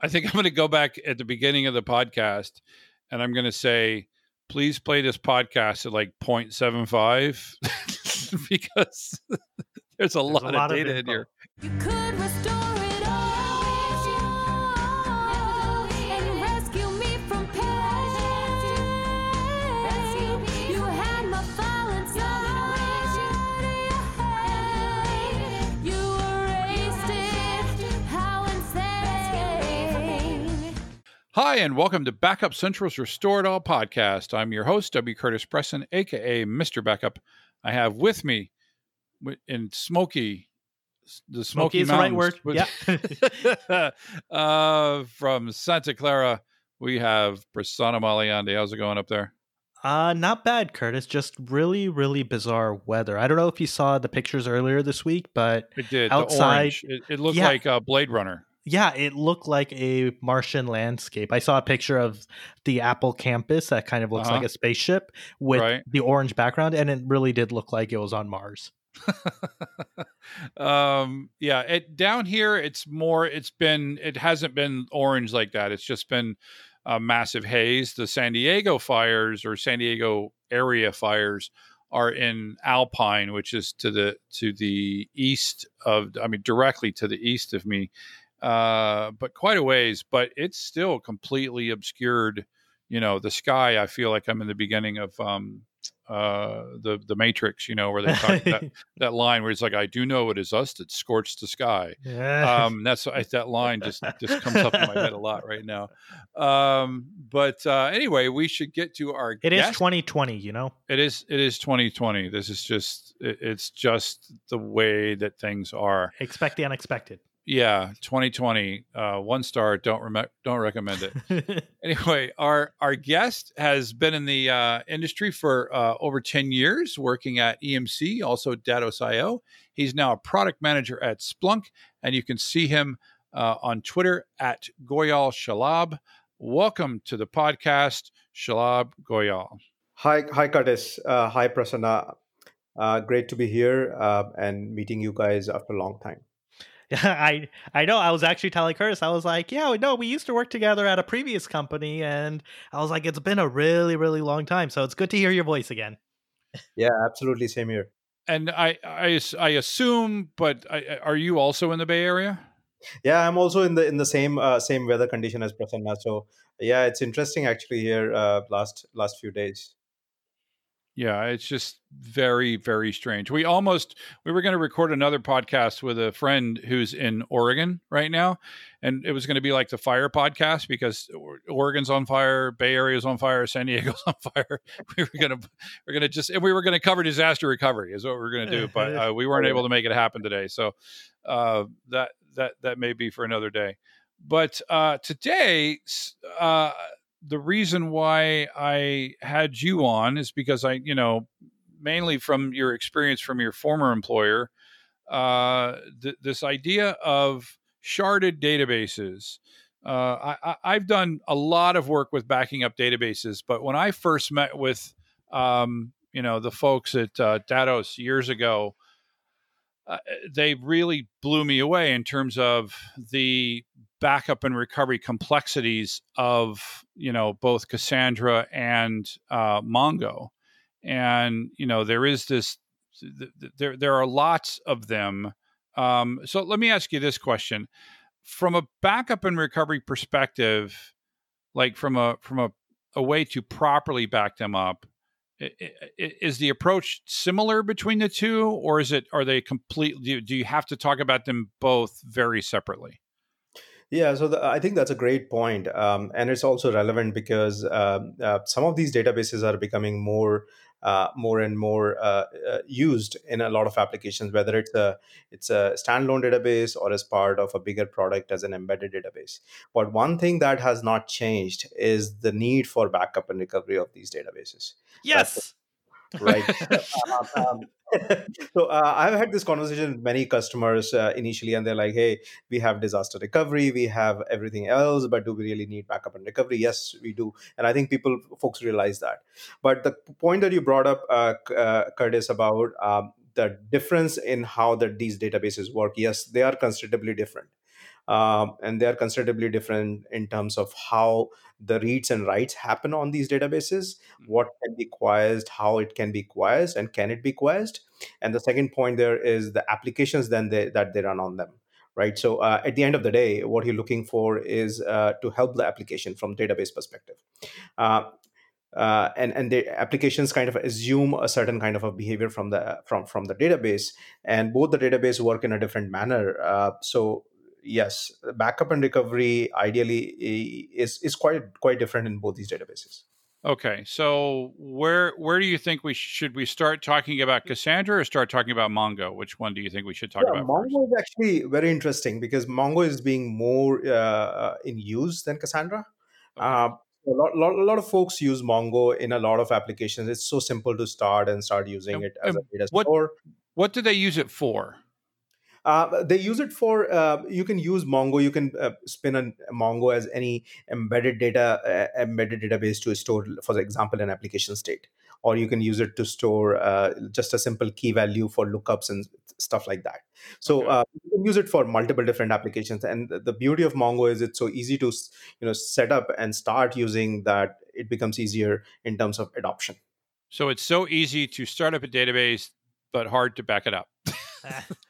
I think I'm going to go back at the beginning of the podcast and I'm going to say, please play this podcast at like 0.75 because there's a There's lot, a lot of of data in info. here. Hi, and welcome to Backup Central's Restore It All podcast. I'm your host, W. Curtis Preston, aka Mr. Backup. I have with me in Smoky, the Smoky Smoky is the right word. Mountains, Yeah. uh, from Santa Clara, we have Prasanna Malaiyandi. How's it going up there? Uh, not bad, Curtis. Just really, really bizarre weather. I don't know if you saw the pictures earlier this week, but It did. Outside- the orange. It, it looked Yeah. like uh, Blade Runner. Yeah, it looked like a Martian landscape. I saw a picture of the Apple campus that kind of looks Uh-huh. like a spaceship with Right. the orange background, and it really did look like it was on Mars. um yeah it down here it's more it's been it hasn't been orange like that it's just been a massive haze the san diego fires or san diego area fires are in alpine which is to the to the east of i mean directly to the east of me uh but quite a ways but it's still completely obscured you know the sky i feel like i'm in the beginning of um uh the the matrix you know where they talk that, that line where it's like i do know it is us that scorched the sky Yeah. um that's I, that line just just comes up in my head a lot right now um but uh anyway we should get to our it is guest. 2020, you know? it is it is 2020 this is just it, it's just the way that things are Expect the unexpected. Yeah 2020 uh one star don't rem- don't recommend it anyway, our our guest has been in the uh, industry for uh, over ten years, working at EMC, also Datos.io. He's now a product manager at Splunk, and you can see him uh, on Twitter at Goyal Shalabh. Welcome to the podcast, Shalabh Goyal. Hi, hi, Curtis. Uh, hi, Prasanna. Uh, great to be here uh, and meeting you guys after a long time. I I know. I was actually telling Curtis. I was like, yeah, no, we used to work together at a previous company, and I was like, it's been a really, really long time. So it's good to hear your voice again. Yeah, absolutely. Same here. And I I, I assume, but I, are you also in the Bay Area? Yeah, I'm also in the in the same uh, same weather condition as Prasanna. So yeah, it's interesting actually here uh, last last few days. Yeah, it's just very, very strange. We almost we were going to record another podcast with a friend who's in Oregon right now, and it was going to be like the fire podcast because Oregon's on fire, Bay Area's on fire, San Diego's on fire. We were gonna we're gonna just and we were gonna cover disaster recovery is what we are gonna do, but uh, we weren't able to make it happen today. So uh, that that that may be for another day. But uh, today, uh, the reason why I had you on is because I, you know, mainly from your experience from your former employer, uh, th- this idea of sharded databases. Uh, I, I've done a lot of work with backing up databases, but when I first met with, um, you know, the folks at uh, Datos years ago, uh, they really blew me away in terms of the backup and recovery complexities of you know both Cassandra and uh, Mongo, and you know there is this th- th- there there are lots of them. Um, so let me ask you this question: from a backup and recovery perspective, like from a from a, a way to properly back them up, is the approach similar between the two, or is it are they completely? Do you, have to talk about them both very separately? Yeah, so the, I think that's a great point. Um, and it's also relevant because um, uh, some of these databases are becoming more, uh, more and more uh, uh, used in a lot of applications, whether it's a it's a standalone database or as part of a bigger product as an embedded database. But one thing that has not changed is the need for backup and recovery of these databases. Yes. Right? um, um, so uh, I've had this conversation with many customers uh, initially, and they're like, "Hey, we have disaster recovery, we have everything else, but do we really need backup and recovery?" Yes, we do, and I think people, folks, realize that. But the point that you brought up, uh, uh, Curtis, about um, the difference in how that these databases work, yes, they are considerably different. um, and they are considerably different in terms of how the reads and writes happen on these databases, what can be querized, how it can be querized, and can it be querized. And the second point there is the applications then they, that they run on them. Right. So uh, at the end of the day, what you're looking for is uh, to help the application from database perspective. Uh, uh, and and the applications kind of assume a certain kind of a behavior from the from from the database and both the database work in a different manner uh, so yes backup and recovery ideally is is quite quite different in both these databases Okay, so where where do you think we should we start talking about Cassandra or start talking about Mongo? Which one do you think we should talk yeah, about first? mongo is actually very interesting because mongo is being more uh, in use than cassandra Okay. Uh, a lot, lot, a lot of folks use Mongo in a lot of applications. It's so simple to start and start using And- it as a data what- store. What do they use it for? Uh, they use it for uh, you can use Mongo. You can uh, spin a Mongo as any embedded data uh, embedded database to store, for example, an application state, or you can use it to store uh, just a simple key value for lookups and stuff like that. So Okay. uh, you can use it for multiple different applications. And the- the beauty of Mongo is it's so easy to you know set up and start using that. It becomes easier in terms of adoption. So it's so easy to start up a database, but hard to back it up.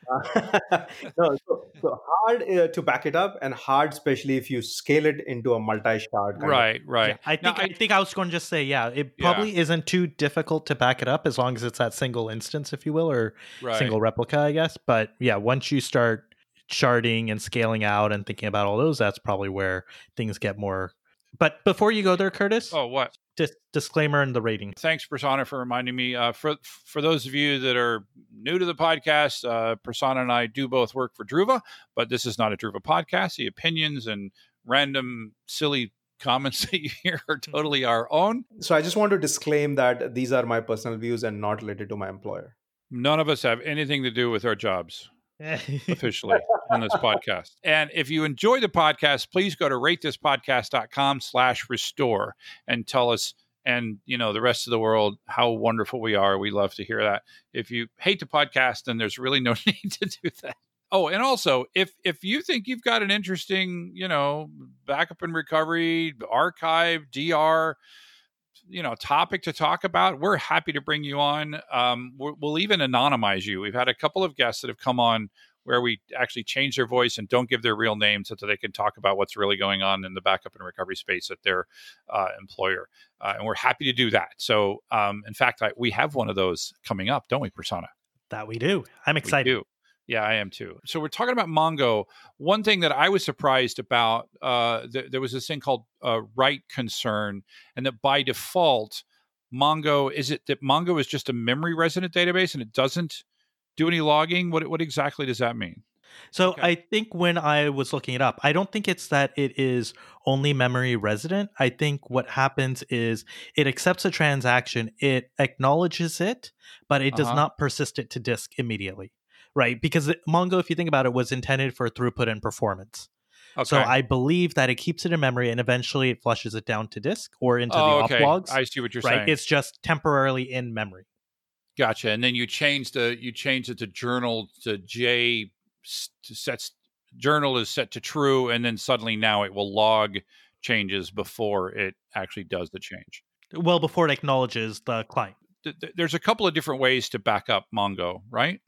No, so, so hard uh, to back it up, and hard, especially if you scale it into a multi-shard. kind of- right, right. Yeah, I Now, think I, think I was going to just say, yeah, it Yeah. probably isn't too difficult to back it up as long as it's that single instance, if you will, or right. single replica, I guess. But yeah, once you start sharding and scaling out and thinking about all those, that's probably where things get more. But before you go there, Curtis, Oh, what? Dis- disclaimer and the rating. Thanks, Prasanna, for reminding me. Uh, for for those of you that are new to the podcast, uh, Prasanna and I do both work for Druva, but this is not a Druva podcast. The opinions and random silly comments that you hear are totally our own. So I just want to disclaim that these are my personal views and not related to my employer. None of us have anything to do with our jobs. Officially on this podcast. And if you enjoy the podcast, please go to ratethispodcast.com slash restore and tell us and you know the rest of the world how wonderful we are. We love to hear that. If you hate the podcast, then there's really no need to do that. Oh, and also if if you think you've got an interesting, you know, backup and recovery, archive, DR, you know topic to talk about we're happy to bring you on um, we'll even anonymize you we've had a couple of guests that have come on where we actually change their voice and don't give their real name so that they can talk about what's really going on in the backup and recovery space at their uh, employer uh, and we're happy to do that so um, in fact I, we have one of those coming up don't we Prasanna that we do. I'm we excited. do. Yeah, I am too. So we're talking about Mongo. One thing that I was surprised about, uh, th- there was this thing called uh, write concern, and that by default, Mongo is it that Mongo is just a memory resident database and it doesn't do any logging. What what exactly does that mean? So Okay. I think when I was looking it up, I don't think it's that it is only memory resident. I think what happens is it accepts a transaction, it acknowledges it, but it does Uh-huh. not persist it to disk immediately. Right? Because Mongo, if you think about it, was intended for throughput and performance. Okay. So I believe that it keeps it in memory and eventually it flushes it down to disk or into oh, the okay. op logs. I see what you're right? saying. It's just temporarily in memory. Gotcha. And then you change the you change it to journal to J to sets journal is set to true, and then suddenly now it will log changes before it actually does the change. Well, before it acknowledges the client. Th- th- There's a couple of different ways to back up Mongo, right?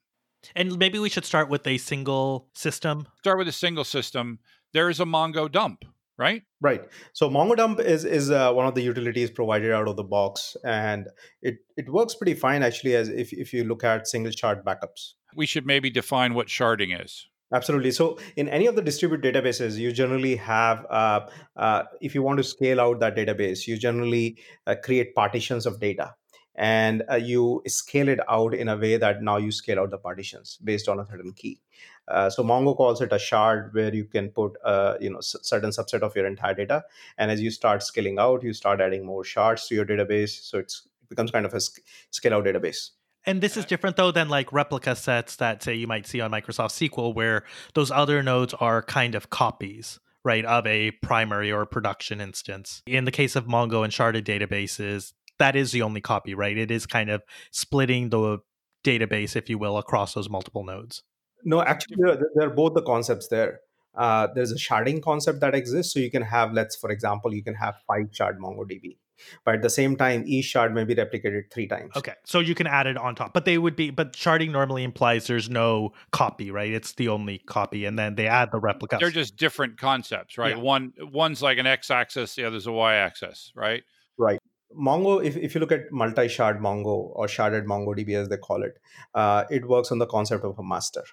And maybe we should start with a single system. Start with a single system. There is a Mongo dump, right? Right. So MongoDump is is uh, one of the utilities provided out of the box, and it it works pretty fine actually. As if if you look at single shard backups. We should maybe define what sharding is. Absolutely. So, in any of the distributed databases, you generally have, uh, uh, if you want to scale out that database, you generally uh, create partitions of data and uh, you scale it out in a way that now you scale out the partitions based on a certain key. Uh, so Mongo calls it a shard where you can put uh, you know s- certain subset of your entire data, and as you start scaling out, you start adding more shards to your database. So it's, it becomes kind of a sc- scale out database. And this is different though than like replica sets that say you might see on Microsoft SQL, where those other nodes are kind of copies, right, of a primary or production instance. In the case of Mongo and sharded databases, that is the only copy, right? It is kind of splitting the database, if you will, across those multiple nodes. No, actually, they're, they're both the concepts there. uh, there's a sharding concept that exists. So you can have, let's for example, you can have five shard MongoDB, but at the same time, each shard may be replicated three times. Okay, so you can add it on top, but they would be. But sharding normally implies there's no copy, right? It's the only copy, and then they add the replica. They're just different concepts, right? Yeah. One one's like an x-axis, the other's a y-axis, right? right? Mongo, if, if you look at multi-shard Mongo or sharded MongoDB as they call it, uh, it works on the concept of a master.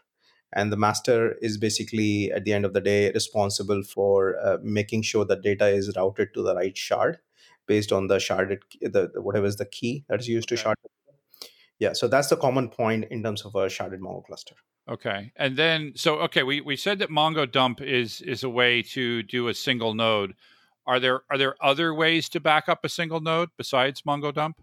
And the master is basically, at the end of the day, responsible for uh, making sure that data is routed to the right shard based on the sharded, the, the whatever is the key that is used to shard. Yeah, so that's the common point in terms of a sharded Mongo cluster. Okay. And then so okay, we, we said that Mongo dump is is a way to do a single node. Are there are there other ways to back up a single node besides Mongo dump?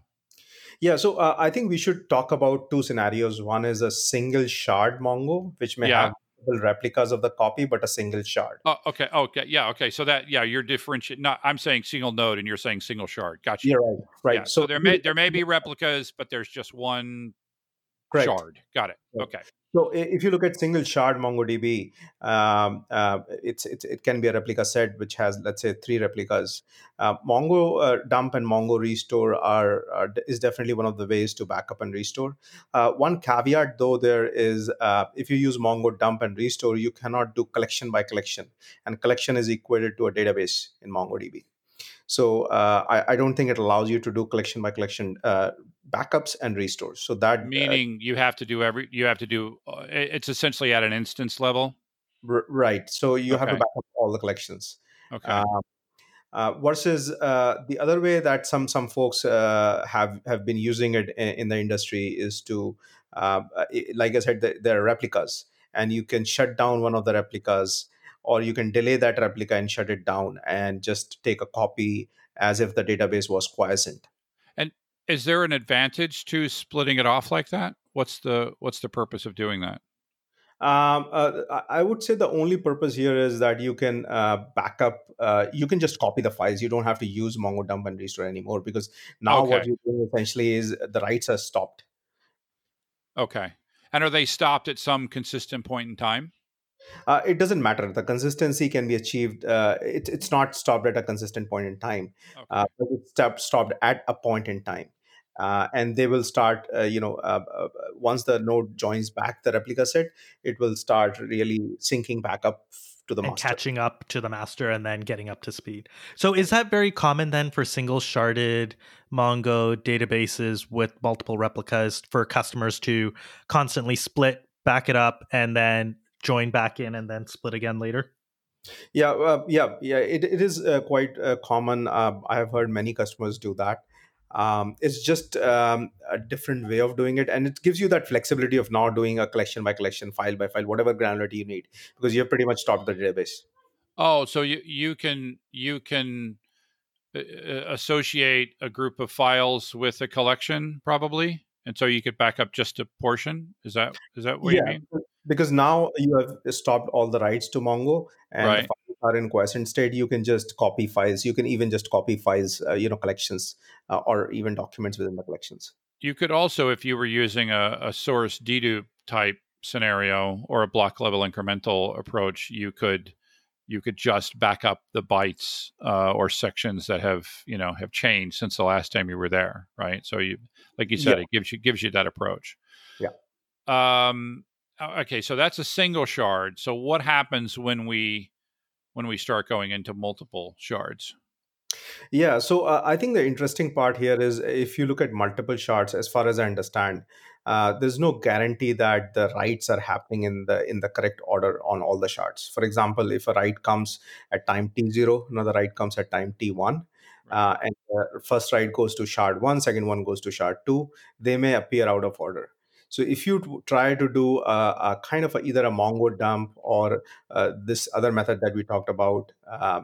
Yeah, so uh, I think we should talk about two scenarios. One is a single shard Mongo, which may Yeah. have replicas of the copy, but a single shard. Oh, okay. Okay. Yeah. Okay. So that yeah, you're differentiating. Not I'm saying single node, and you're saying single shard. Gotcha. Yeah, right. Right. Yeah, so, there may there may be replicas, but there's just one Correct. shard. Got it. Okay. So if you look at single shard MongoDB, um, uh, it's, it's it can be a replica set which has let's say three replicas. Uh, Mongo uh, dump and Mongo restore are, are is definitely one of the ways to backup and restore. Uh, one caveat though there is uh, if you use Mongo dump and restore, you cannot do collection by collection, and collection is equated to a database in MongoDB. So uh, I, I don't think it allows you to do collection by collection uh, backups and restores. So that uh, Meaning you have to do every you have to do. Uh, it's essentially at an instance level. R- right. So you have to Okay. back up all the collections. Okay. Um, uh, versus uh, the other way that some some folks uh, have have been using it in, in the industry is to, uh, uh, like I said, th- there are replicas, and you can shut down one of the replicas, or you can delay that replica and shut it down, and just take a copy as if the database was quiescent. Is there an advantage to splitting it off like that? What's the what's the purpose of doing that? Um, uh, I- would say the only purpose here is that you can uh, back up. Uh, you can just copy the files. You don't have to use Mongo dump and restore anymore because now what you're doing essentially is the writes are stopped. Okay. And are they stopped at some consistent point in time? Uh, it doesn't matter. The consistency can be achieved. Uh, it, it's not stopped at a consistent point in time, Okay. uh, but it's stopped, stopped at a point in time. Uh, and they will start, uh, you know, uh, uh, once the node joins back the replica set, it will start really syncing back up to the and master. catching up to the master and then getting up to speed. So is that very common then for single sharded Mongo databases with multiple replicas for customers to constantly split, back it up, and then join back in and then split again later? Yeah, uh, yeah, yeah. It, it is uh, quite uh, common. Uh, I have heard many customers do that. Um, it's just um, a different way of doing it, and it gives you that flexibility of not doing a collection by collection, file by file, whatever granularity you need, because you have pretty much stopped the database. Oh, so you you can you can uh, uh, associate a group of files with a collection probably, and so you could back up just a portion. Is that is that what you mean? because now you have stopped all the writes to Mongo, and Right. Are in quiescent state. You can just copy files. You can even just copy files, uh, you know, collections uh, or even documents within the collections. You could also, if you were using a, a source dedupe type scenario or a block level incremental approach, you could you could just back up the bytes uh, or sections that have you know have changed since the last time you were there, right? So you, like you said, Yeah. it gives you gives you that approach. Yeah. Um. Okay, so that's a single shard. So what happens when we when we start going into multiple shards? Yeah, so uh, I think the interesting part here is if you look at multiple shards, as far as I understand, uh, there's no guarantee that the writes are happening in the in the correct order on all the shards. For example, if a write comes at time t zero, another write comes at time t one, uh, and first write goes to shard one, second one goes to shard two, they may appear out of order. So if you try to do a, a kind of a, either a Mongo dump or uh, this other method that we talked about. Uh,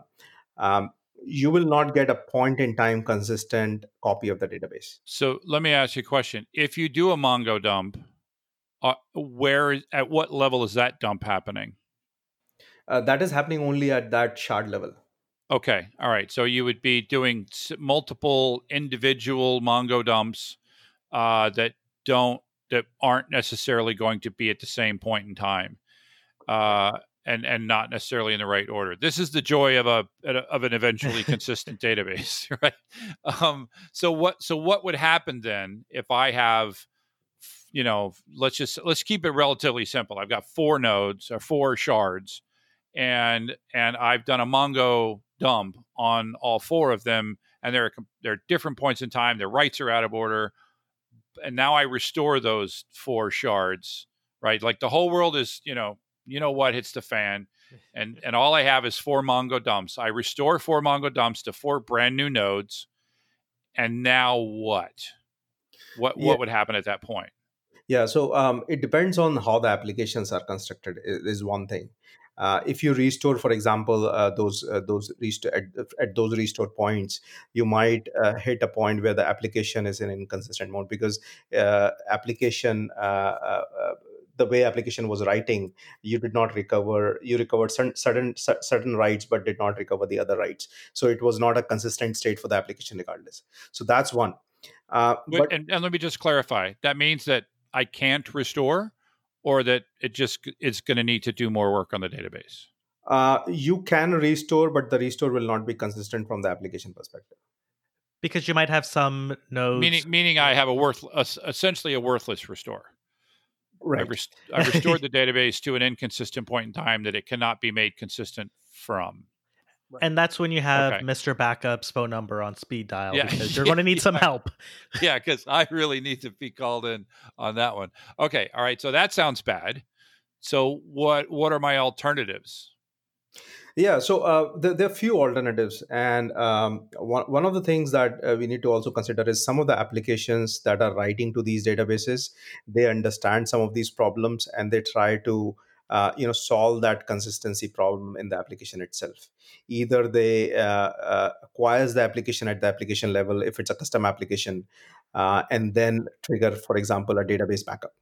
um, you will not get a point in time consistent copy of the database. So let me ask you a question. If you do a Mongo dump, uh, where is- at what level is that dump happening? Uh, that is happening only at that shard level. Okay, all right. So you would be doing s- multiple individual Mongo dumps uh, that don't that aren't necessarily going to be at the same point in time. Uh, and and not necessarily in the right order. This is the joy of a of an eventually consistent database, right? Um, so what so what would happen then if I have, you know, let's just let's keep it relatively simple. I've got four nodes or four shards, and and I've done a Mongo dump on all four of them, and they're they're different points in time. Their writes are out of order, and now I restore those four shards, right? Like the whole world is, you know, you know what hits the fan and and all i have is four mongo dumps i restore four mongo dumps to four brand new nodes and now what what Yeah. what would happen at that point Yeah, so um, it depends on how the applications are constructed. Is one thing. Uh, if you restore, for example, uh, those uh, those restore at, at those restore points, you might uh, hit a point where the application is in inconsistent mode because uh, application uh, the way application was writing, you did not recover. You recovered certain certain certain writes, but did not recover the other writes. So it was not a consistent state for the application, regardless. So that's one. Uh, But- but and, and let me just clarify that means that i can't restore or that it just it's going to need to do more work on the database uh, you can restore, but the restore will not be consistent from the application perspective. because you might have some nodes. meaning meaning i have a worth es- essentially a worthless restore Right. I've, rest- I've restored the database to an inconsistent point in time that it cannot be made consistent from and that's when you have Okay. Mr. Backup's phone number on speed dial Yeah. because you're going to need some help. yeah, because I really need to be called in on that one. Okay, all right. So that sounds bad. So what what are my alternatives? Yeah, so uh, there, there are few alternatives, and um, one, one of the things that uh, we need to also consider is some of the applications that are writing to these databases. They understand some of these problems, and they try to uh, you know solve that consistency problem in the application itself. Either they uh, uh, quiesce the application at the application level if it's a custom application, uh, and then trigger, for example, a database backup.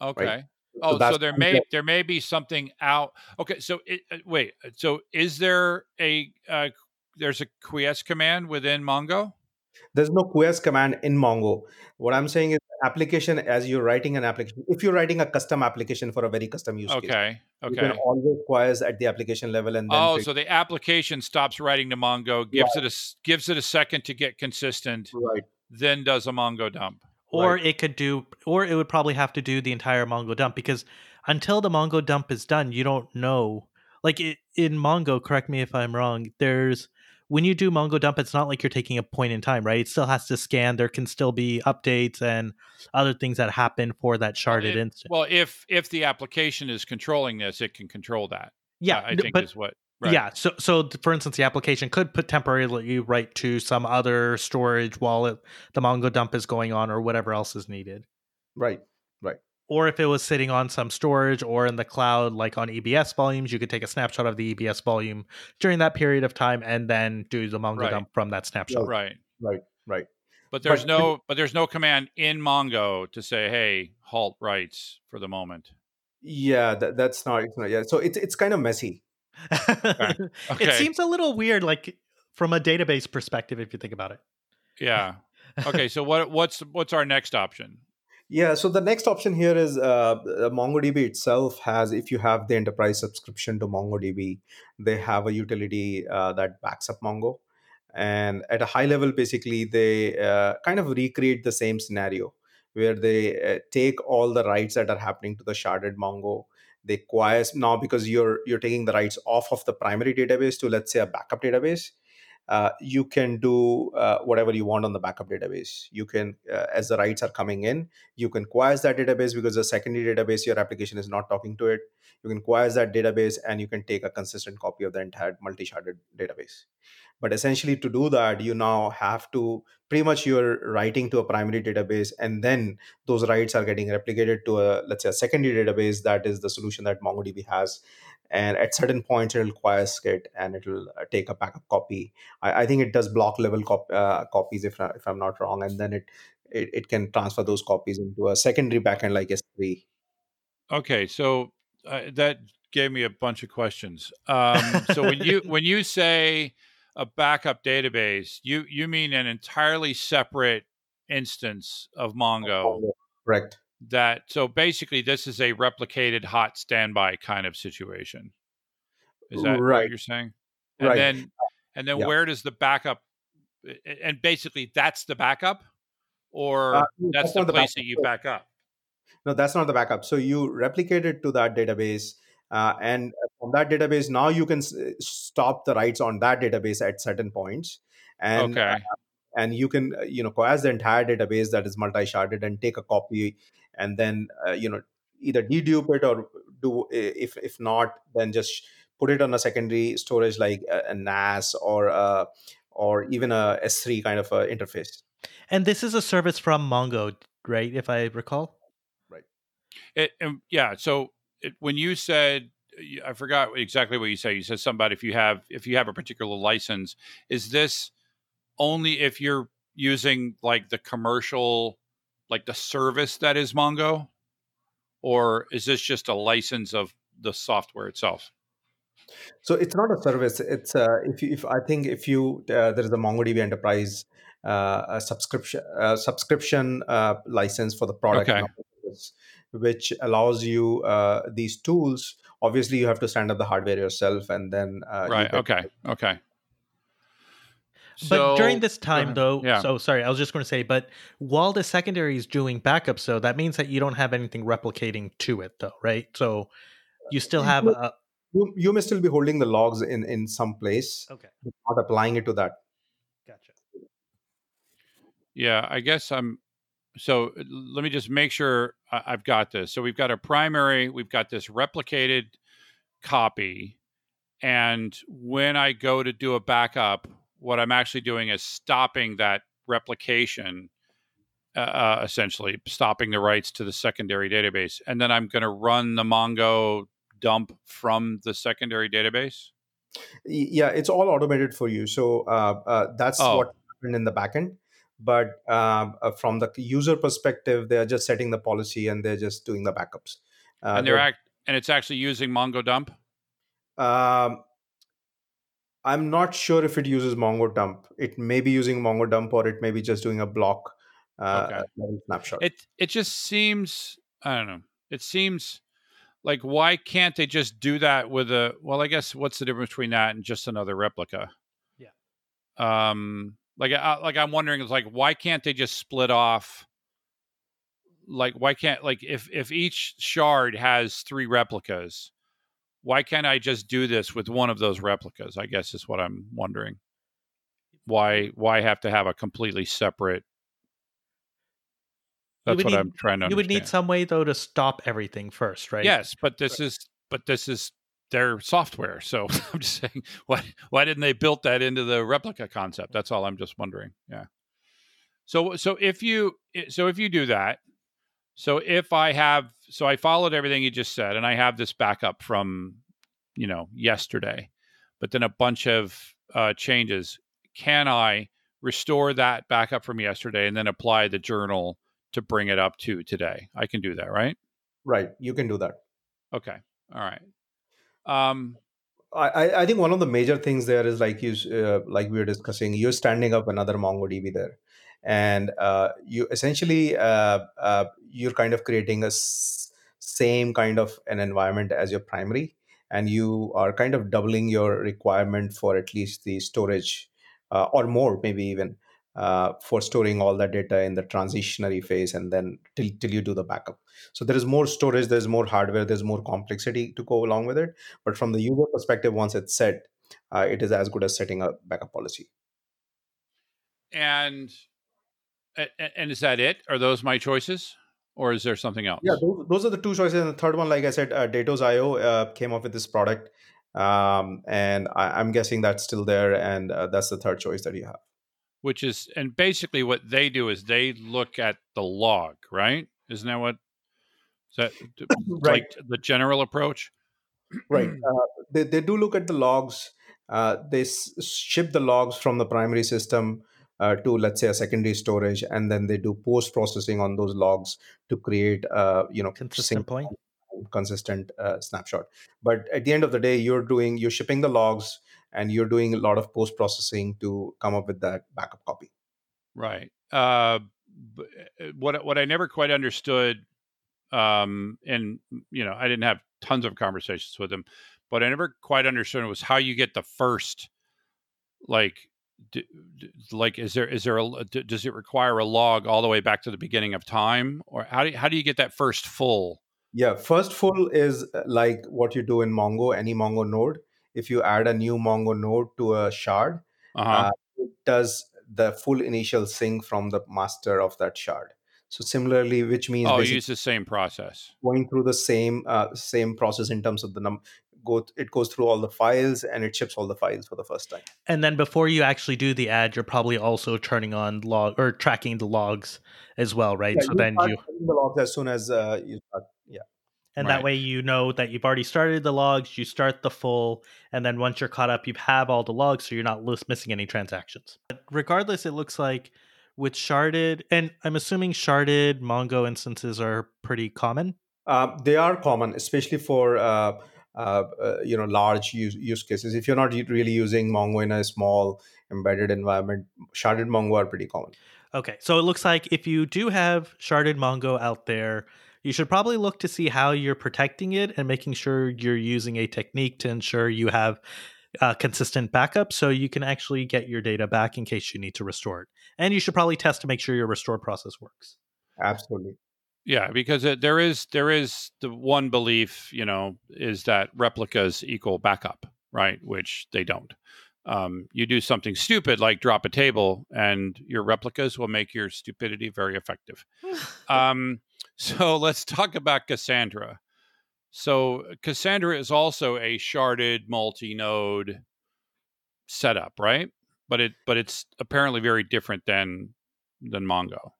Okay. Oh, so that's there may there may be something out. Okay, so it, uh, wait. So is there a uh, there's a quiesce command within Mongo? There's no quiesce command in Mongo. What I'm saying is application as you're writing an application. If you're writing a custom application for a very custom use case, Okay. you can Okay. always quiesce at the application level and then Oh, trigger- so the application stops writing to Mongo, gives it a s- gives it a second to get consistent, right. then does a Mongo dump. Or Right. it could do, or it would probably have to do the entire Mongo dump because until the Mongo dump is done, you don't know. Like it, in Mongo, correct me if I'm wrong. There's when you do Mongo dump, it's not like you're taking a point in time, right? It still has to scan. There can still be updates and other things that happen for that sharded it- instance. Well, if if the application is controlling this, it can control that. yeah, I think but is what. Right. Yeah. So, so for instance, the application could put temporarily write to some other storage while it, the Mongo dump is going on or whatever else is needed. Right. Or if it was sitting on some storage or in the cloud, like on EBS volumes, you could take a snapshot of the EBS volume during that period of time and then do the Mongo Right. dump from that snapshot. Right. Right. Right. But there's But- no but there's no command in Mongo to say, "Hey, halt writes for the moment." Yeah, that, that's not, it's not. Yeah. So it's it's kind of messy. Okay. It seems a little weird, like from a database perspective, if you think about it. Yeah. Okay. So what what's what's our next option? Yeah, so the next option here is uh, uh, MongoDB itself has, if you have the enterprise subscription to MongoDB, they have a utility uh, that backs up Mongo. And at a high level, basically, they uh, kind of recreate the same scenario where they uh, take all the writes that are happening to the sharded Mongo. They quiesce now because you're you're taking the writes off of the primary database to let's say a backup database. Uh, you can do uh, whatever you want on the backup database. You can, uh, as the writes are coming in, you can quiesce that database because the secondary database your application is not talking to it. You can quiesce that database and you can take a consistent copy of the entire multi-sharded database. But essentially to do that you now have to pretty much you're writing to a primary database and then those writes are getting replicated to a let's say a secondary database. That is the solution that mongodb has and at certain points it'll quiesce it and it'll uh, take a backup copy i, I think it does block level cop, uh, copies if, I- if i'm not wrong and then it it, it can transfer those copies into a secondary backend like S3. Okay, so uh, that gave me a bunch of questions. Um, so when you when you say a backup database, you you mean an entirely separate instance of Mongo Correct. That so basically this is a replicated hot standby kind of situation. Is that what Right. you're saying? And Right. then and then Yeah. where does the backup and basically that's the backup or Uh, that's, the not place backup. that you back up. No, that's not the backup. So you replicate it to that database, uh, and from that database, now you can s- stop the writes on that database at certain points, and okay. and you can uh, you know quiesce the entire database that is multi-sharded and take a copy, and then uh, you know either dedupe it or do if if not, then just put it on a secondary storage like a, a NAS or a, or even a S3 kind of a interface. And this is a service from Mongo, right? If I recall. It, um, yeah. So it, when you said, I forgot exactly what you said. You said something about if you have if you have a particular license. Is this only if you're using like the commercial, like the service that is Mongo, or is this just a license of the software itself? So it's not a service. It's uh, if you, if I think if you uh, there is a MongoDB Enterprise uh, a subscription uh, subscription uh, license for the product, Okay. which allows you uh, these tools. Obviously, you have to stand up the hardware yourself, and then uh, right. Okay. Okay. Okay. But during this time, ahead. though, Yeah. so sorry, I was just going to say, but while the secondary is doing backup, so that means that you don't have anything replicating to it, though, right? So you still have a You, you may still be holding the logs in in some place, okay, but not applying it to that. gotcha. Yeah, I guess I'm. So let me just make sure I've got this. So we've got a primary, we've got this replicated copy. And when I go to do a backup, what I'm actually doing is stopping that replication, uh, uh, essentially stopping the writes to the secondary database. And then I'm going to run the Mongo dump from the secondary database. Yeah, it's all automated for you. So uh, uh, that's Oh. what happened in the backend. But um, uh, from the user perspective, they're just setting the policy and they're just doing the backups. Uh, and they're act, and it's actually using Mongo dump. Um, I'm not sure if it uses Mongo dump. It may be using Mongo dump, or it may be just doing a block uh, Okay. snapshot. it it just seems I don't know. It seems like why can't they just do that with a well, I guess what's the difference between that and just another replica? Yeah. Um like I, like I'm wondering is like why can't they just split off like why can't like if if each shard has three replicas why can't I just do this with one of those replicas? I guess is what I'm wondering. Why why have to have a completely separate That's what need- I'm trying to You would need some way though to stop everything first, right? Yes, but this is but this is their software. So I'm just saying, why why didn't they build that into the replica concept? That's all I'm just wondering. Yeah. So so if you so if you do that, so if I have so I followed everything you just said, and I have this backup from you know yesterday, but then a bunch of uh, changes. Can I restore that backup from yesterday and then apply the journal to bring it up to today? I can do that, right? right, you can do that. Okay. All right. Um, I, I- think one of the major things there is like you uh, like we were discussing you're standing up another mongodb there and uh, you essentially uh, uh, you're kind of creating a s- same kind of an environment as your primary and you are kind of doubling your requirement for at least the storage uh, or more maybe even uh, for storing all that data in the transitionary phase and then till, till you do the backup. So there is more storage there's more hardware there's more complexity to go along with it. But from the user perspective once it's set uh, it is as good as setting a backup policy. And and is that it? Are those my choices, or is there something else? yeah those, those are the two choices and the third one like i said uh, datos io uh, came up with this product um, and I, i'm guessing that's still there and uh, that's the third choice that you have Which is and basically what they do is they look at the log, right? Isn't that what? Is that d- like the general approach? right uh, they, they do look at the logs uh, they s- ship the logs from the primary system uh, to let's say a secondary storage and then they do post processing on those logs to create uh, you know Consistent point. consistent uh, snapshot but at the end of the day you're doing you're shipping the logs and you're doing a lot of post processing to come up with that backup copy Right. Uh, what what I never quite understood um, and you know, I didn't have tons of conversations with him, but I never quite understood was how you get the first, like, d- d- like is there is there a, does it require a log all the way back to the beginning of time, or how do you, how do you get that first full? Yeah, first full is uh, like what you do in Mongo, any Mongo node. If you add a new Mongo node to a shard, Uh-huh. uh, it does the full initial sync from the master of that shard. So similarly, which means oh, use the same process. going through the same uh, same process in terms of the num go it goes through all the files and it ships all the files for the first time. And then before you actually do the ad, you're probably also turning on log or tracking the logs as well, right? Yeah, so then start you getting the logs as soon as uh, you start. Yeah. and Right. that way you know that you've already started the logs, you start the full, and then once you're caught up, you have all the logs, so you're not lis- missing any transactions. But regardless, it looks like with sharded, and I'm assuming sharded Mongo instances are pretty common. Uh, they are common, especially for uh, uh, uh, you know large use, use cases. If you're not really using Mongo in a small embedded environment, sharded Mongo are pretty common. Okay, so it looks like if you do have sharded Mongo out there, you should probably look to see how you're protecting it and making sure you're using a technique to ensure you have uh, consistent backup so you can actually get your data back in case you need to restore it. And you should probably test to make sure your restore process works. Absolutely. Yeah, because it, there is there is the one belief, you know, is that replicas equal backup, right? Which they don't. Um, you do something stupid like drop a table, and your replicas will make your stupidity very effective. Um, so let's talk about Cassandra. So Cassandra is also a sharded multi-node setup, right? But it but it's apparently very different than than Mongo.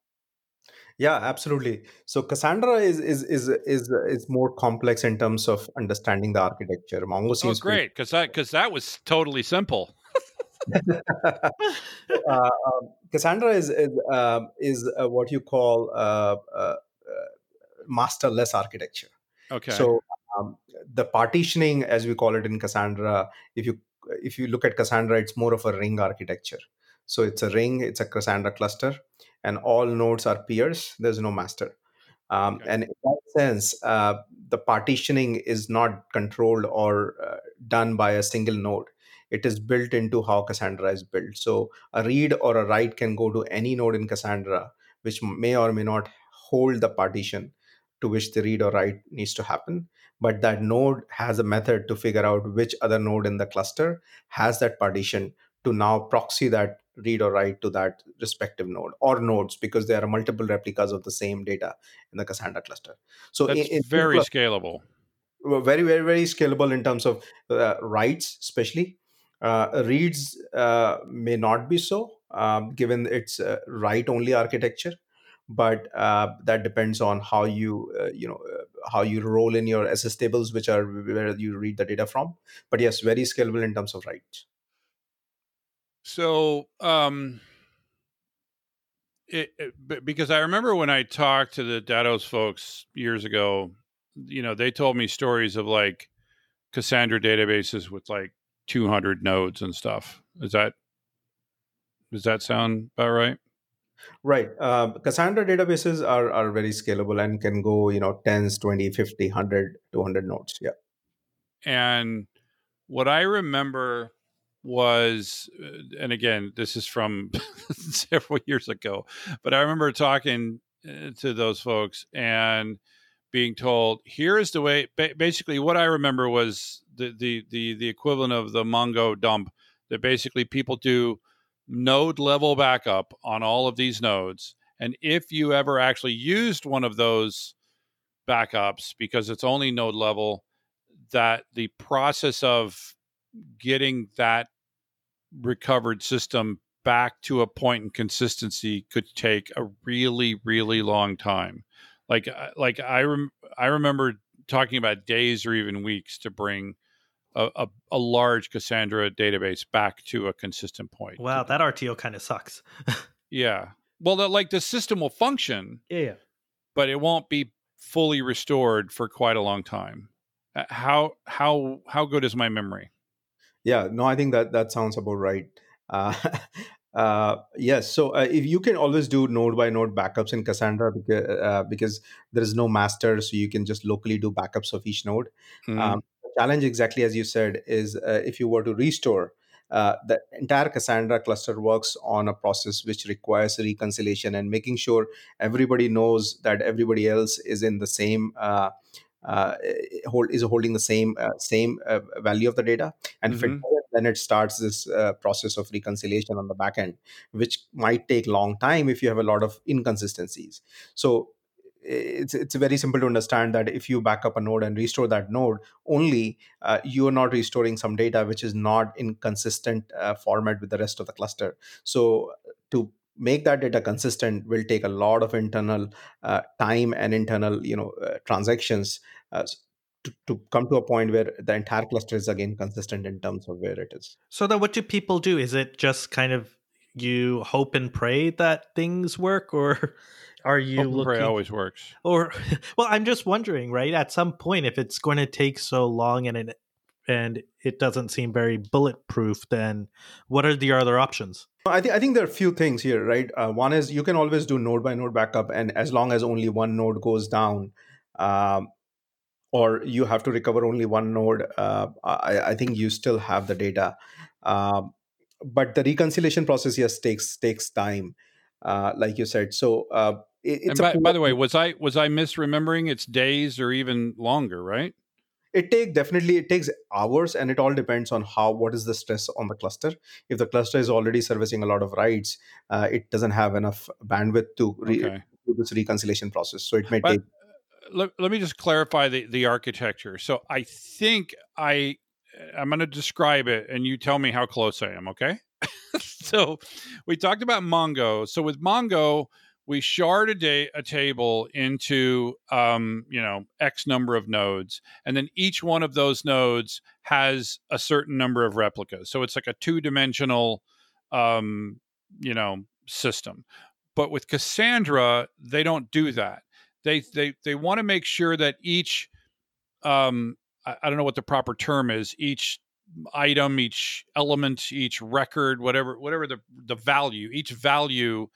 Yeah, absolutely. So Cassandra is is is is is more complex in terms of understanding the architecture. Mongo Oh, seems pretty- great, because that because that was totally simple. uh, um, Cassandra is is um is uh, what you call uh, uh, uh, masterless architecture. Okay. So um, the partitioning, as we call it in Cassandra, if you if you look at Cassandra, it's more of a ring architecture. So it's a ring, it's a Cassandra cluster, and all nodes are peers. There's no master. Um, Okay. And in that sense, uh, the partitioning is not controlled or uh, done by a single node. It is built into how Cassandra is built. So a read or a write can go to any node in Cassandra, which may or may not hold the partition to which the read or write needs to happen. But that node has a method to figure out which other node in the cluster has that partition to now proxy that read or write to that respective node or nodes because there are multiple replicas of the same data in the Cassandra cluster. So it's in, in very scalable. very very very scalable in terms of uh, writes especially uh, reads uh, may not be so um, given its uh, write only architecture but uh, that depends on how you uh, you know how you roll in your SSTables which are where you read the data from but yes very scalable in terms of writes So, um, it, it- because I remember when I talked to the Datos folks years ago, you know, they told me stories of like Cassandra databases with like 200 nodes and stuff. Is that does that sound about right? right uh, cassandra databases are, are very scalable and can go you know 10s 20 50 100 200 nodes yeah And what I remember was, uh, and again, this is from several years ago, but I remember talking uh, to those folks and being told, here is the way. Basically, what I remember was the, the the the equivalent of the Mongo dump. That basically people do node level backup on all of these nodes, and if you ever actually used one of those backups because it's only node level that the process of getting that recovered system back to a point in consistency could take a really really long time. Like like i rem- i remember talking about days or even weeks to bring a, a, a large cassandra database back to a consistent point. Wow, that RTO kind of sucks. yeah. Well the, like the system will function Yeah, yeah. but it won't be fully restored for quite a long time. Uh, how how how good is my memory Yeah, no, I think that that sounds about right. Uh, Uh, yes. So uh, if you can always do node by node backups in Cassandra because, uh, because there is no master, so you can just locally do backups of each node. Mhm. Um, the challenge, exactly as you said, is uh, if you were to restore, uh, the entire Cassandra cluster works on a process which requires reconciliation and making sure everybody knows that everybody else is in the same. Uh, hold is holding the same uh, same uh, value of the data, and if it Mhm. doesn't, then it starts this uh, process of reconciliation on the back end, which might take long time if you have a lot of inconsistencies. So it's it's very simple to understand that if you back up a node and restore that node only uh, you are not restoring some data which is not in consistent uh, format with the rest of the cluster so to make that data consistent will take a lot of internal uh, time and internal you know uh, transactions uh, to, to come to a point where the entire cluster is again consistent in terms of where it is So then what do people do? Is it just kind of you hope and pray that things work or are you Hope and looking pray always works. or well i'm just wondering right at some point if it's going to take so long and it and it doesn't seem very bulletproof then what are the other options I think I think there are a few things here, right? Uh, one is you can always do node by node backup, and as long as only one node goes down, um, or you have to recover only one node, uh, I, I think you still have the data. Um, but the reconciliation process yes takes takes time, uh, like you said. So uh, it, And it's by, a by the way, was I was I misremembering? It's days or even longer, right? It take definitely it takes hours and it all depends on how what is the stress on the cluster if the cluster is already servicing a lot of writes uh, it doesn't have enough bandwidth to re- Okay. do this reconciliation process so it may But- take let, let me just clarify the, the architecture. So I think I I'm going to describe it, and you tell me how close I am. Okay. so we talked about Mongo. So with Mongo, we shard a, da- a table into um, you know X number of nodes, and then each one of those nodes has a certain number of replicas. So it's like a two dimensional um, you know system. But with Cassandra, they don't do that they they they want to make sure that each um I, I don't know what the proper term is each item each element each record whatever whatever the the value each value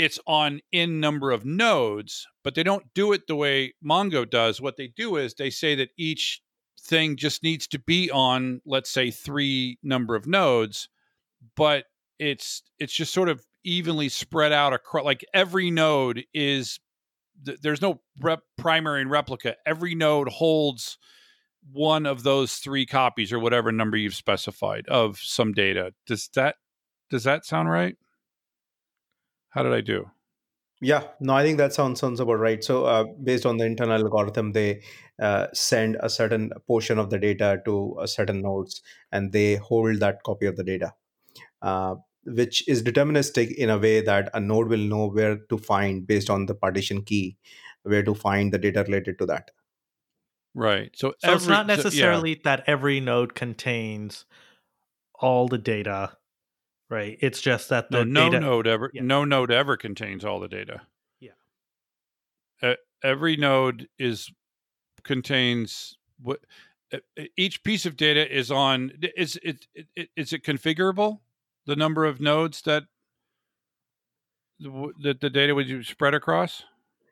it's on in number of nodes but they don't do it the way mongo does what they do is they say that each thing just needs to be on let's say three number of nodes but it's it's just sort of evenly spread out across like every node is th- there's no rep primary and replica. Every node holds one of those three copies or whatever number you've specified of some data. Does that does that sound right? How did I do? yeah no i think that sounds sounds about right so uh, based on the internal algorithm they uh, send a certain portion of the data to a certain nodes and they hold that copy of the data uh, which is deterministic in a way that a node will know where to find based on the partition key where to find the data related to that Right. So, so it's every- not so- yeah. necessarily that every node contains all the data right it's just that the no data node ever Yeah. no node ever contains all the data. Yeah. E- every node is contains what each piece of data is on is it, it, it is it configurable the number of nodes that the, that the data would you spread across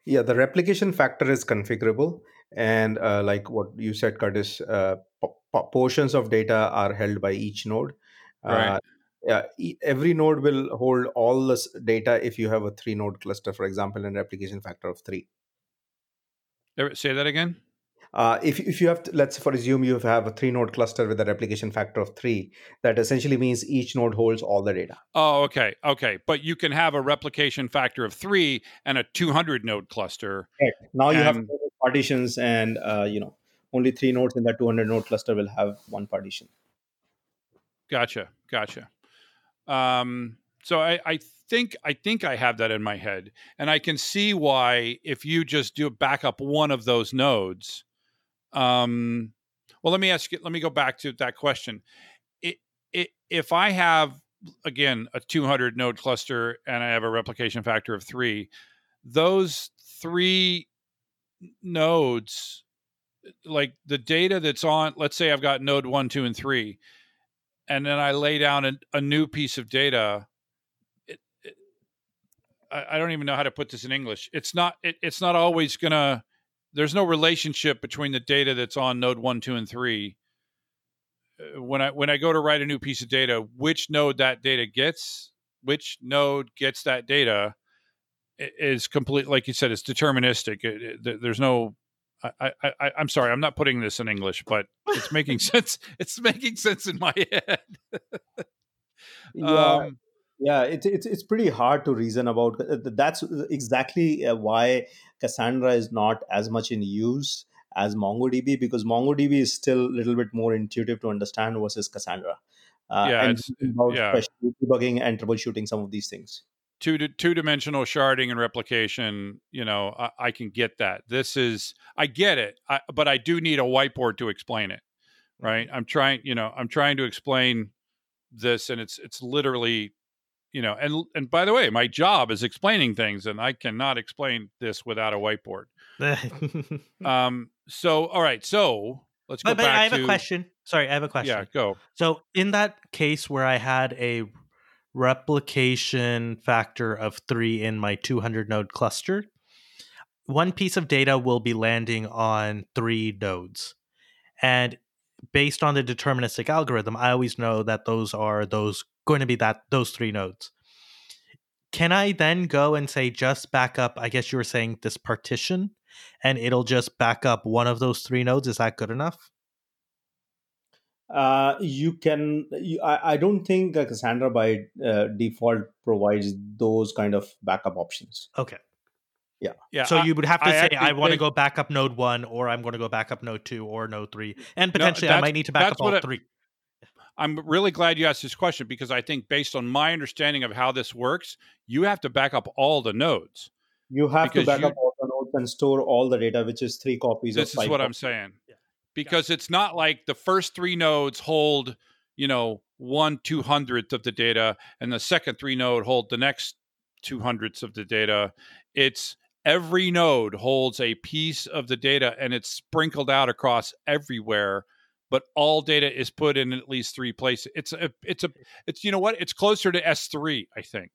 Yeah, the replication factor is configurable, and uh, like what you said, Curtis, uh, po- po- portions of data are held by each node. Right. Uh, yeah, every node will hold all this data if you have a three-node cluster, for example, and replication factor of three. Say that again Uh, if if you have, to, let's for assume you have a three-node cluster with a replication factor of three, that essentially means each node holds all the data. oh okay okay but you can have a replication factor of three and a 200 node cluster Now you have partitions, and uh, you know only three nodes in that 200-node cluster will have one partition. Gotcha, gotcha. Um, so I, I think I think I have that in my head, and I can see why if you just do back up one of those nodes. Um, well, let me ask you. Let me go back to that question. It, it, if I have again a 200 node cluster and I have a replication factor of three, those three nodes, like the data that's on, let's say I've got node one, two, and three and then I lay down a, a new piece of data. It, it, I, I don't even know how to put this in English. It's not. It, it's not always gonna. There's no relationship between the data that's on node one, two, and three. Uh, When I when I go to write a new piece of data, which node that data gets, which node gets that data, is complete. Like you said, it's deterministic. There's no. I, I, I, I'm sorry, I'm not putting this in English, but it's making sense. It's making sense in my head. Yeah, Um, yeah, it's it's it's pretty hard to reason about. uh, That's exactly uh, why Cassandra is not as much in use as MongoDB because MongoDB is still a little bit more intuitive to understand versus Cassandra. Uh, Yeah, and it's- about yeah. debugging and troubleshooting some of these things. Two two dimensional sharding and replication. You know, I, I can get that. This is I get it, I, but I do need a whiteboard to explain it. Right? I'm trying. You know, I'm trying to explain this, and it's it's literally. You know, and and by the way, my job is explaining things, and I cannot explain this without a whiteboard. Um. So, all right. So let's go but, but back I have to a question. Sorry, I have a question. Yeah, go. So in that case where I had a replication factor of three in my 200 node cluster, one piece of data will be landing on three nodes. And based on the deterministic algorithm, I always know that those are those going to be that those three nodes. Can I then go and say just back up, I guess you were saying this partition, and it'll just back up one of those three nodes? Is that good enough? Uh, you can. You, I, I don't think uh, Cassandra by uh, default provides those kind of backup options. Okay. Yeah. yeah so I- you would have to I say actually I want to go back up node one, or I'm going to go back up node two, or node three, and potentially I might need to back up all what I- three. I'm really glad you asked this question because I think based on my understanding of how this works, you have to back up all the nodes. You have to Because back you- up all the nodes and store all the data, which is three copies This of is five what I'm copies. Because it's not like the first three nodes hold, you know, one two hundredth of the data, and the second three node hold the next two hundredths of the data. It's every node holds a piece of the data and it's sprinkled out across everywhere but all data is put in at least three places. It's a it's a it's you know what? It's closer to s3 i think.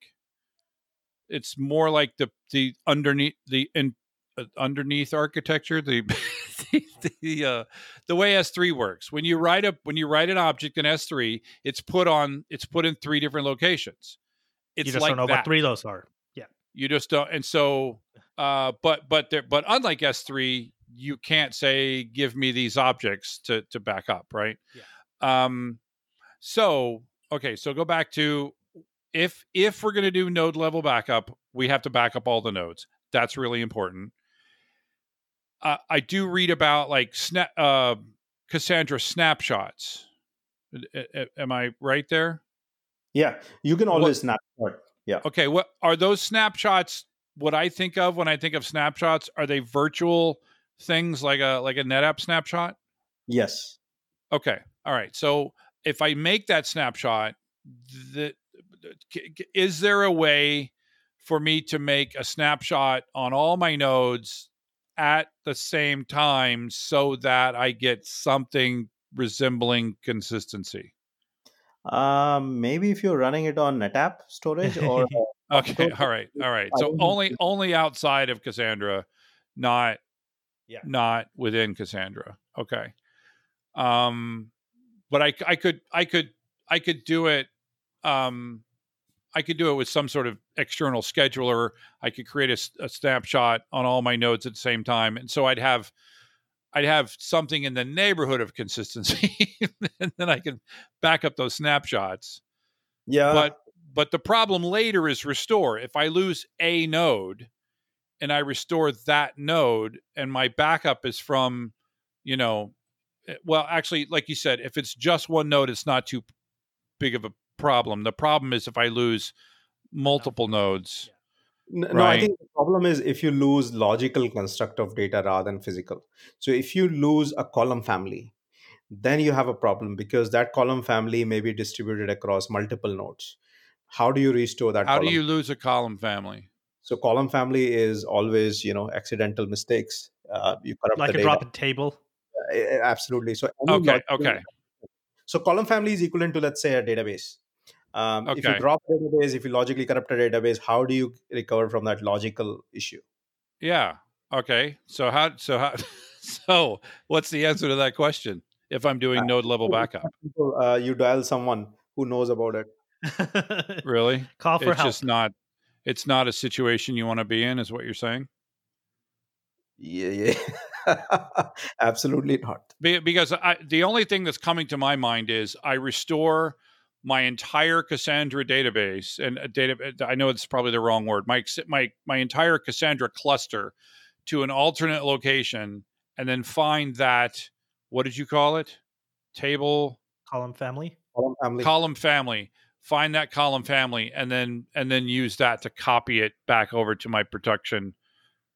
It's more like the the underneath the in, underneath architecture the the the, uh, the way s3 works when you write a when you write an object in s3 it's put on it's put in three different locations it's you just like don't know that what three those are. Yeah. You just don't and so uh but but there but unlike s3 you can't say give me these objects to to back up right yeah. um so okay so go back to if if we're going to do node level backup we have to back up all the nodes that's really important uh, i do read about like snap uh cassandra snapshots A- a- am i right there Yeah, you can always snapshot. Yeah. Okay, what are those snapshots? What I think of when I think of snapshots are they virtual things like a like a NetApp snapshot? Yes. Okay, all right. So if I make that snapshot, the, is there a way for me to make a snapshot on all my nodes at the same time so that I get something resembling consistency? Um, maybe if you're running it on NetApp storage or uh, Okay, all right, all right. So only only outside of Cassandra, not Yeah. not within Cassandra. Okay. Um, but I I could I could I could do it. Um, I could do it with some sort of external scheduler. I could create a snapshot on all my nodes at the same time, and so I'd have I'd have something in the neighborhood of consistency, and then I can back up those snapshots. Yeah, but but the problem later is restore. If i lose a node and i restore that node and my backup is from you know eh, well actually like you said if it's just one node it's not too big of a problem the problem is if i lose multiple nodes N- No, I think the problem is if you lose logical construct of data rather than physical. So if you lose a column family, then you have a problem because that column family may be distributed across multiple nodes. How do you restore that how column? do you lose a column family So column family is always, you know, accidental mistakes. Uh, you corrupt Like the a data. drop a table. Uh, Absolutely. So any okay logical- okay So column family is equivalent to let's say a database. Um, If you drop a database, if you logically corrupt a database, how do you recover from that logical issue? Yeah. Okay. So how? So how? So what's the answer to that question? If I'm doing node level backup, uh, you dial someone who knows about it. really? Call for It's help. just not. It's not a situation you want to be in, is what you're saying. Yeah, yeah. Absolutely not. Be- because I, the only thing that's coming to my mind is I restore my entire Cassandra database and a data. I know it's probably the wrong word. My my my entire Cassandra cluster to an alternate location, and then find that what did you call it? Table Column family. Column family. column family. Find that column family, and then and then use that to copy it back over to my production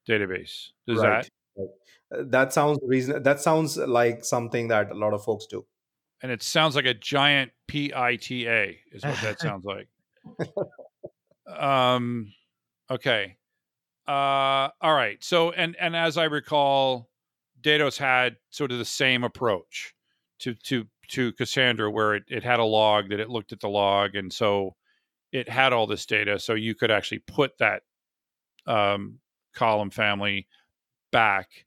database. Does Right. that? Uh, that sounds reason. That sounds like something that a lot of folks do. And it sounds like a giant PITA is what that sounds like. um okay. Uh all right. So and and as I recall Datos had sort of the same approach to to to Cassandra where it, it had a log that it looked at the log and so it had all this data so you could actually put that um column family back.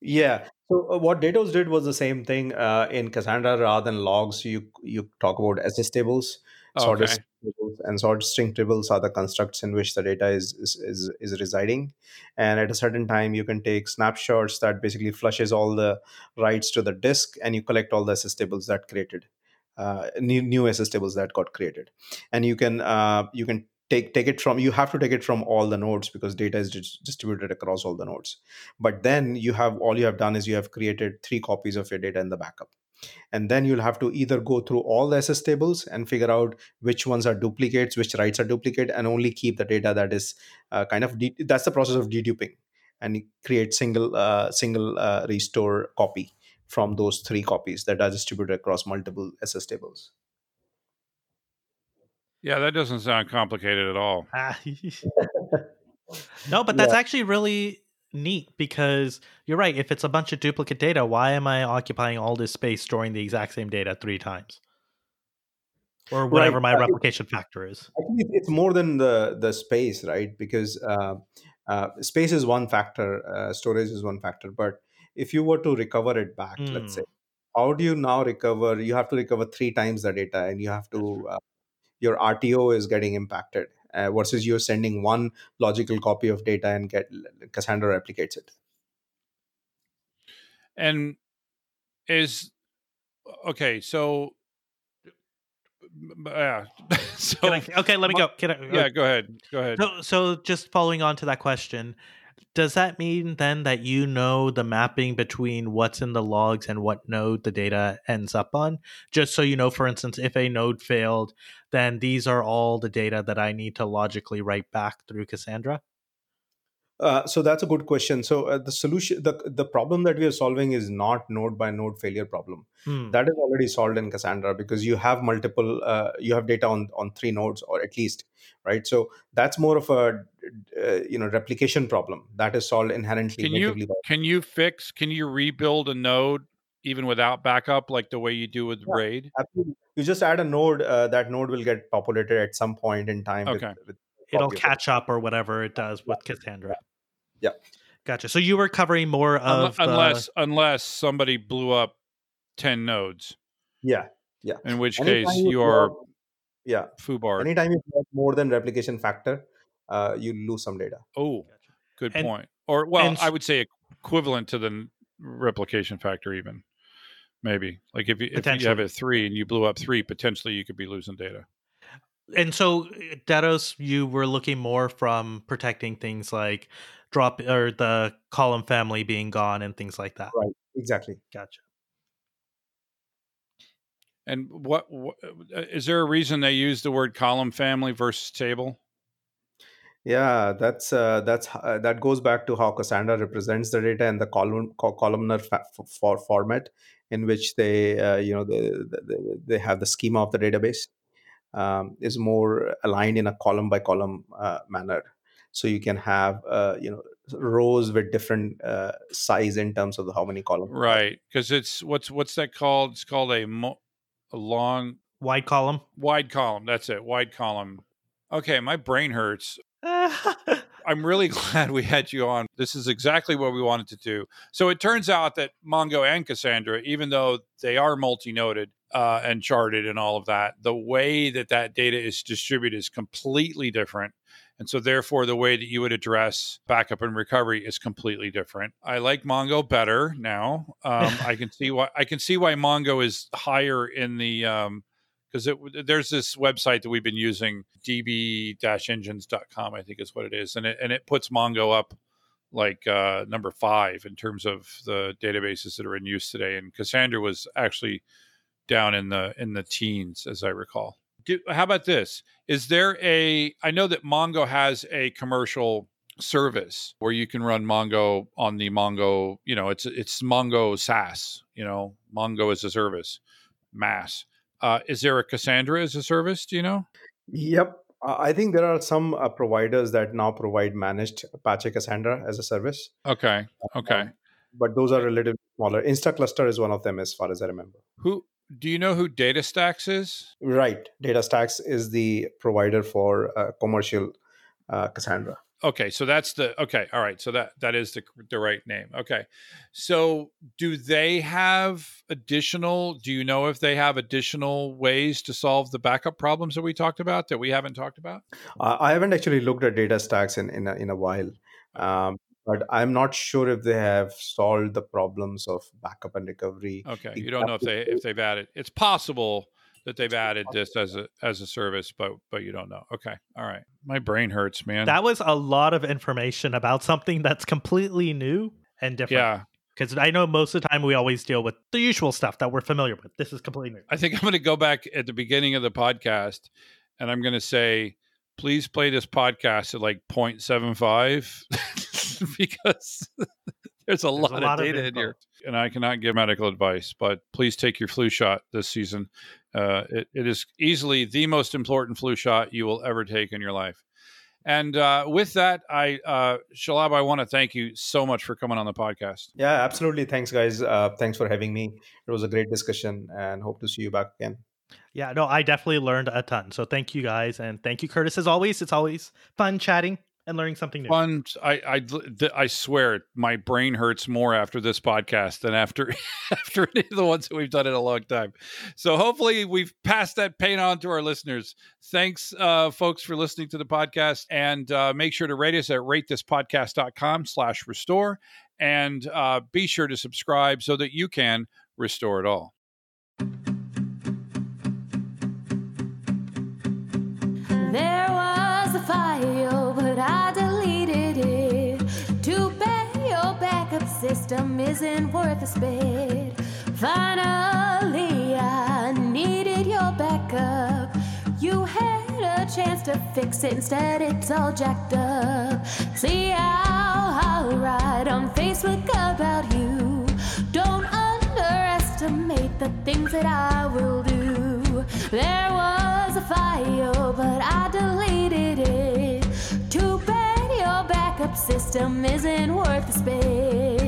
Yeah. So uh, what Datos did was the same thing uh, in Cassandra rather than logs. You you talk about SSTables, Okay. string tables, and sorted string tables are the constructs in which the data is, is is is residing. And at a certain time, you can take snapshots that basically flushes all the writes to the disk, and you collect all the SSTables that created. Uh, new new SS tables that got created, and you can uh, you can take take it from you have to take it from all the nodes because data is dis- distributed across all the nodes. But then you have all you have done is you have created three copies of your data in the backup. And then you'll have to either go through all the SSTables and figure out which ones are duplicates which writes are duplicate and only keep the data that is uh, kind of de- that's the process of deduping and create single uh, single uh, restore copy from those three copies that are distributed across multiple SSTables Yeah, that doesn't sound complicated at all. No, but that's actually really neat because you're right. If it's a bunch of duplicate data, why am I occupying all this space storing the exact same data three times? Or whatever Right. my Uh, replication factor is. I think it's more than the the space, right? Because uh, uh, space is one factor, uh, storage is one factor. But if you were to recover it back, let's say, how do you now recover? You have to recover three times the data, and you have to uh, your RTO is getting impacted uh, versus you're sending one logical copy of data and get Cassandra replicates it. And is okay, so yeah. so I, okay, let me go. Can I, yeah, go ahead. Go ahead. So, so just following on to that question, does that mean then that you know the mapping between what's in the logs and what node the data ends up on? Just so you know, for instance, if a node failed, then these are all the data that I need to logically write back through Cassandra. Uh, so that's a good question. So uh, the solution, the the problem that we are solving is not node by node failure problem. Hmm. that is already solved in cassandra because you have multiple uh, you have data on on three nodes or at least right so that's more of a uh, you know replication problem that is solved inherently Can you by- can you fix can you rebuild a node even without backup like the way you do with Yeah. RAID? Absolutely. you just add a node uh, that node will get populated at some point in time Okay. with, It'll copy of it. catch up or whatever it does with Cassandra. Yeah. Gotcha. So you were covering more Unle- of the- unless unless somebody blew up 10 nodes, yeah yeah in which Anytime case you you are plot- yeah foobarred. anytime you plot more than replication factor uh, you lose some data Oh, good And- point. Or well, and I s- would say equivalent to the replication factor, even maybe. Like if you, if you have Potentially. a three and you blew up three, potentially you could be losing data. and so uh, Datos, you were looking more from protecting things like drop or the column family being gone and things like that. right exactly Gotcha. And what, what uh, there a reason they use the word column family versus table? Yeah, that's uh, that's uh, that goes back to how Cassandra represents the data in the column co- columnar fa- for format, in which they uh, you know they, they they have the schema of the database um, is more aligned in a column by column uh, manner. So you can have uh, you know rows with different uh, size in terms of the, how many columns. Right, because it's what's what's that called? It's called a mo- a long Wide column. wide column. That's it, wide column. Okay, my brain hurts. I'm really glad we had you on. This is exactly what we wanted to do. So it turns out that Mongo and Cassandra, even though they are multi-noded uh, and sharded and all of that, the way that that data is distributed is completely different. And so, therefore, the way that you would address backup and recovery is completely different. I like Mongo better now. Um, I can see why. I can see why Mongo is higher in the um, because there's this website that we've been using db-engines.com i think is what it is and it, and it puts mongo up like uh, number five in terms of the databases that are in use today and cassandra was actually down in the in the teens as i recall Do, how about this is there a i know that mongo has a commercial service where you can run mongo on the mongo you know it's it's mongo saas you know mongo as a service mass uh, is there a Cassandra as a service? Do you know? Yep. Uh, I think there are some uh, providers that now provide managed Apache Cassandra as a service, Okay. Okay. um, but those are relatively smaller. Instaclustr is one of them, as far as I remember. Who do you know who DataStax is? Right. DataStax is the provider for uh, commercial uh, Cassandra. Okay, so that's the okay. All right, so that that is the the right name. Okay, so do they have additional? Do you know if they have additional ways to solve the backup problems that we talked about that we haven't talked about? Uh, I haven't actually looked at DataStax in in a, in a while, um, but I'm not sure if they have solved the problems of backup and recovery. Okay, you don't know if they if they've added. It's possible that they've added this as a as a service, but but you don't know. Okay, all right. My brain hurts, man. That was a lot of information about something that's completely new and different. yeah, Because I know most of the time we always deal with the usual stuff that we're familiar with. This is completely new. I think I'm going to go back at the beginning of the podcast, and I'm going to say, please play this podcast at like 0.75 because there's a lot, a lot of of data in here, and I cannot give medical advice. But please take your flu shot this season. Uh, it, it is easily the most important flu shot you will ever take in your life. And uh, with that, I uh, Shalabh, I want to thank you so much for coming on the podcast. Yeah, absolutely. Thanks, guys. Uh, thanks for having me. It was a great discussion, and hope to see you back again. Yeah, no, I definitely learned a ton. So thank you guys. And thank you, Curtis, as always. It's always fun chatting and learning something new. fun. I, I I swear, my brain hurts more after this podcast than after after any of the ones that we've done in a long time. So hopefully, we've passed that pain on to our listeners. Thanks, uh, folks, for listening to the podcast, and uh, make sure to rate us at ratethispodcast.com slash restore, and uh, be sure to subscribe so that you can restore it all. There was a file, but I system isn't worth a spit. Finally, I needed your backup. You had a chance to fix it, instead, it's all jacked up. See how write on Facebook about you. Don't underestimate the things that I will do. There was a file, but I deleted it. Too bad your backup system isn't worth the spit.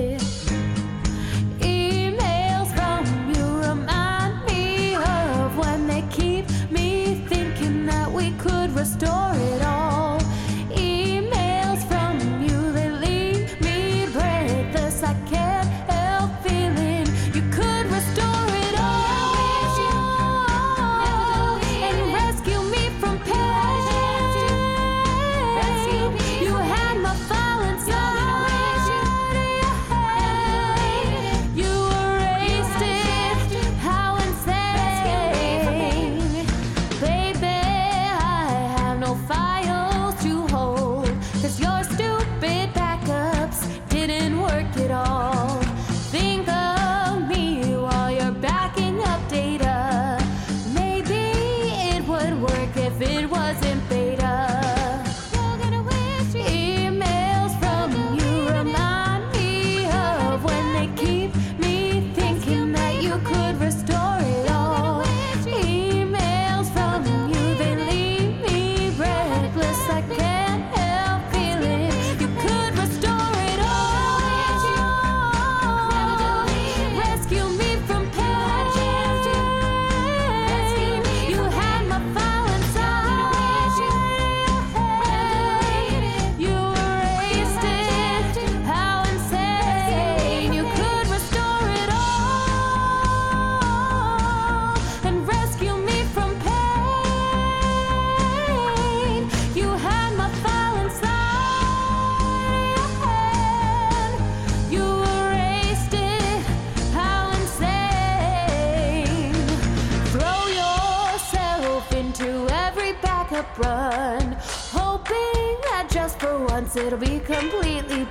It'll be completely